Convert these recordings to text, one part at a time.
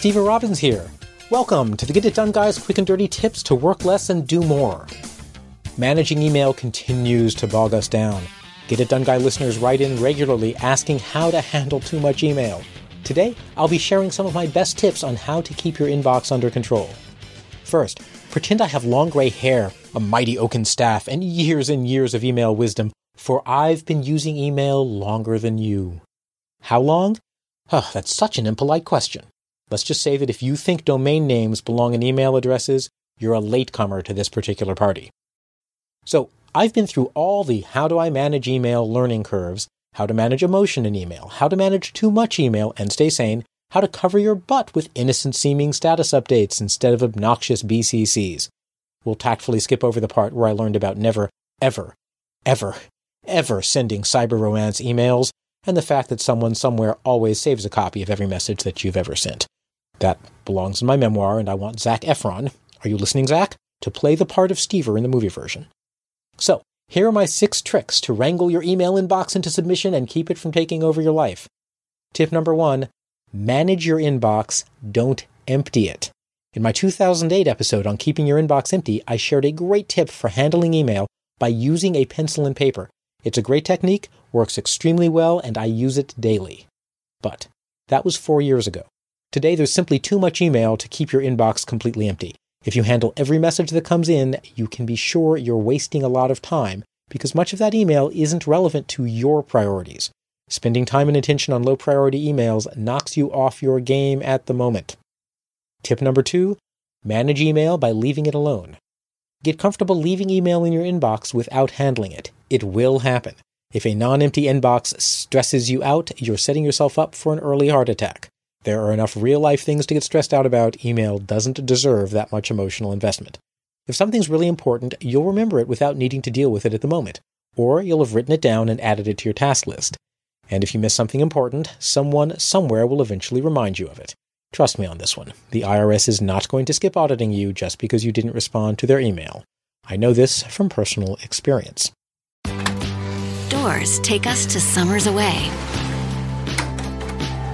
Steve Robbins here. Welcome to the Get It Done Guys quick and dirty tips to work less and do more. Managing email continues to bog us down. Get It Done Guy listeners write in regularly asking how to handle too much email. Today, I'll be sharing some of my best tips on how to keep your inbox under control. First, pretend I have long gray hair, a mighty oaken staff, and years and years of email wisdom, for I've been using email longer than you. How long? Oh, that's such an impolite question. Let's just say that if you think domain names belong in email addresses, you're a latecomer to this particular party. So, I've been through all the how do I manage email learning curves, how to manage emotion in email, how to manage too much email and stay sane, how to cover your butt with innocent seeming status updates instead of obnoxious BCCs. We'll tactfully skip over the part where I learned about never, ever, ever, ever sending cyber romance emails and the fact that someone somewhere always saves a copy of every message that you've ever sent. That belongs in my memoir, and I want Zac Efron, are you listening, Zac? To play the part of Stever in the movie version. So, here are my six tricks to wrangle your email inbox into submission and keep it from taking over your life. Tip number one manage your inbox, don't empty it. In my 2008 episode on keeping your inbox empty, I shared a great tip for handling email by using a pencil and paper. It's a great technique, works extremely well, and I use it daily. But that was four years ago. Today, there's simply too much email to keep your inbox completely empty. If you handle every message that comes in, you can be sure you're wasting a lot of time because much of that email isn't relevant to your priorities. Spending time and attention on low priority emails knocks you off your game at the moment. Tip number two manage email by leaving it alone. Get comfortable leaving email in your inbox without handling it. It will happen. If a non empty inbox stresses you out, you're setting yourself up for an early heart attack. There are enough real life things to get stressed out about. Email doesn't deserve that much emotional investment. If something's really important, you'll remember it without needing to deal with it at the moment, or you'll have written it down and added it to your task list. And if you miss something important, someone somewhere will eventually remind you of it. Trust me on this one. The IRS is not going to skip auditing you just because you didn't respond to their email. I know this from personal experience. Doors take us to summers away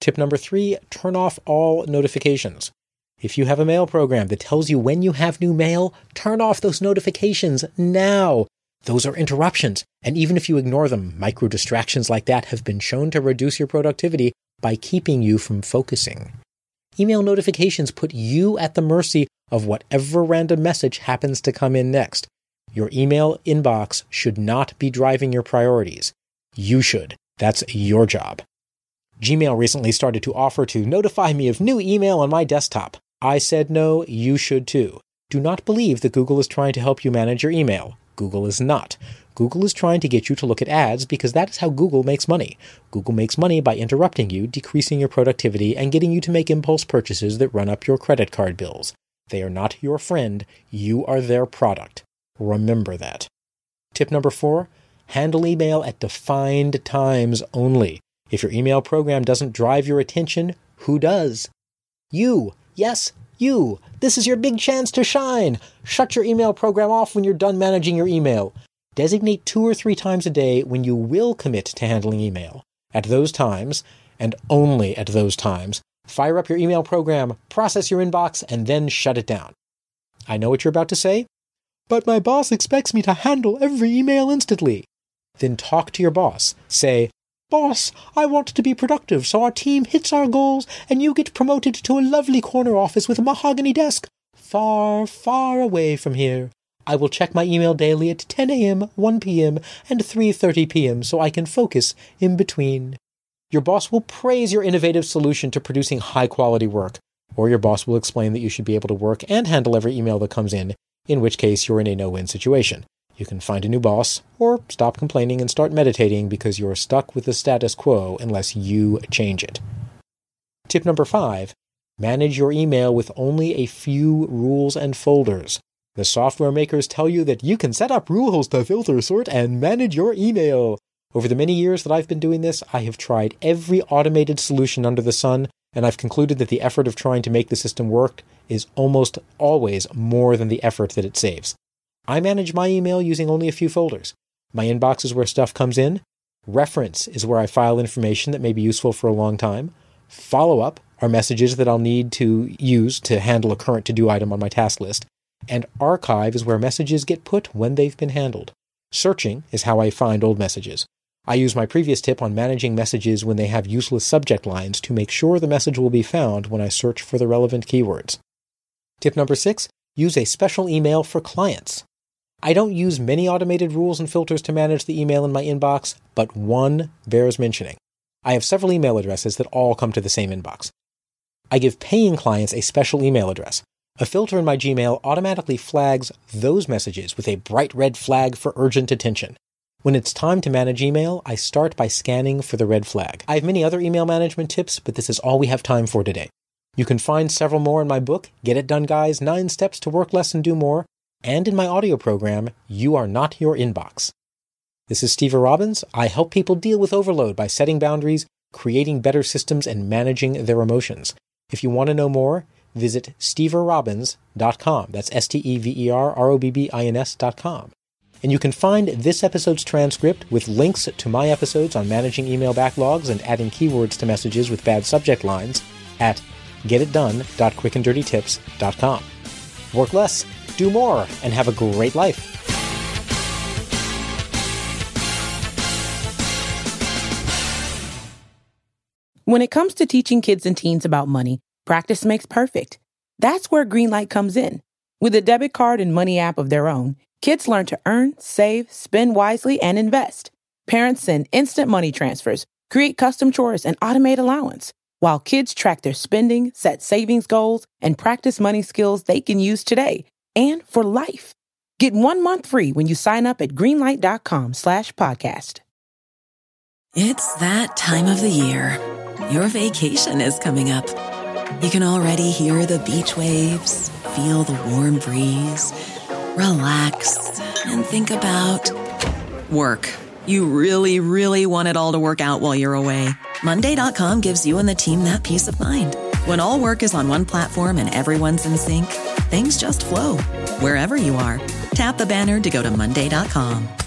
Tip number three turn off all notifications. If you have a mail program that tells you when you have new mail, turn off those notifications now. Those are interruptions. And even if you ignore them, micro distractions like that have been shown to reduce your productivity by keeping you from focusing. Email notifications put you at the mercy of whatever random message happens to come in next. Your email inbox should not be driving your priorities. You should. That's your job. Gmail recently started to offer to notify me of new email on my desktop. I said no, you should too. Do not believe that Google is trying to help you manage your email. Google is not. Google is trying to get you to look at ads because that is how Google makes money. Google makes money by interrupting you, decreasing your productivity, and getting you to make impulse purchases that run up your credit card bills. They are not your friend, you are their product. Remember that. Tip number four handle email at defined times only. If your email program doesn't drive your attention, who does? You. Yes, you. This is your big chance to shine. Shut your email program off when you're done managing your email. Designate two or three times a day when you will commit to handling email. At those times, and only at those times, fire up your email program, process your inbox, and then shut it down. I know what you're about to say, but my boss expects me to handle every email instantly. Then talk to your boss. Say, Boss, I want to be productive so our team hits our goals and you get promoted to a lovely corner office with a mahogany desk far, far away from here. I will check my email daily at 10 a.m., 1 p.m., and 3:30 p.m. so I can focus in between. Your boss will praise your innovative solution to producing high-quality work, or your boss will explain that you should be able to work and handle every email that comes in, in which case you're in a no-win situation. You can find a new boss, or stop complaining and start meditating because you're stuck with the status quo unless you change it. Tip number five manage your email with only a few rules and folders. The software makers tell you that you can set up rules to filter, sort, and manage your email. Over the many years that I've been doing this, I have tried every automated solution under the sun, and I've concluded that the effort of trying to make the system work is almost always more than the effort that it saves. I manage my email using only a few folders. My inbox is where stuff comes in. Reference is where I file information that may be useful for a long time. Follow up are messages that I'll need to use to handle a current to do item on my task list and archive is where messages get put when they've been handled. Searching is how I find old messages. I use my previous tip on managing messages when they have useless subject lines to make sure the message will be found when I search for the relevant keywords. Tip number six use a special email for clients. I don't use many automated rules and filters to manage the email in my inbox, but one bears mentioning. I have several email addresses that all come to the same inbox. I give paying clients a special email address. A filter in my Gmail automatically flags those messages with a bright red flag for urgent attention. When it's time to manage email, I start by scanning for the red flag. I have many other email management tips, but this is all we have time for today. You can find several more in my book, Get It Done Guys 9 Steps to Work Less and Do More, and in my audio program, You Are Not Your Inbox. This is Steve Robbins. I help people deal with overload by setting boundaries, creating better systems, and managing their emotions. If you want to know more, visit steverrobbins.com. That's S T E V E R R O B B I N S.com. And you can find this episode's transcript with links to my episodes on managing email backlogs and adding keywords to messages with bad subject lines at getitdone.quickanddirtytips.com. Work less, do more, and have a great life. When it comes to teaching kids and teens about money, Practice makes perfect. That's where Greenlight comes in. With a debit card and money app of their own, kids learn to earn, save, spend wisely, and invest. Parents send instant money transfers, create custom chores, and automate allowance, while kids track their spending, set savings goals, and practice money skills they can use today and for life. Get one month free when you sign up at greenlight.com slash podcast. It's that time of the year. Your vacation is coming up. You can already hear the beach waves, feel the warm breeze, relax, and think about work. You really, really want it all to work out while you're away. Monday.com gives you and the team that peace of mind. When all work is on one platform and everyone's in sync, things just flow wherever you are. Tap the banner to go to Monday.com.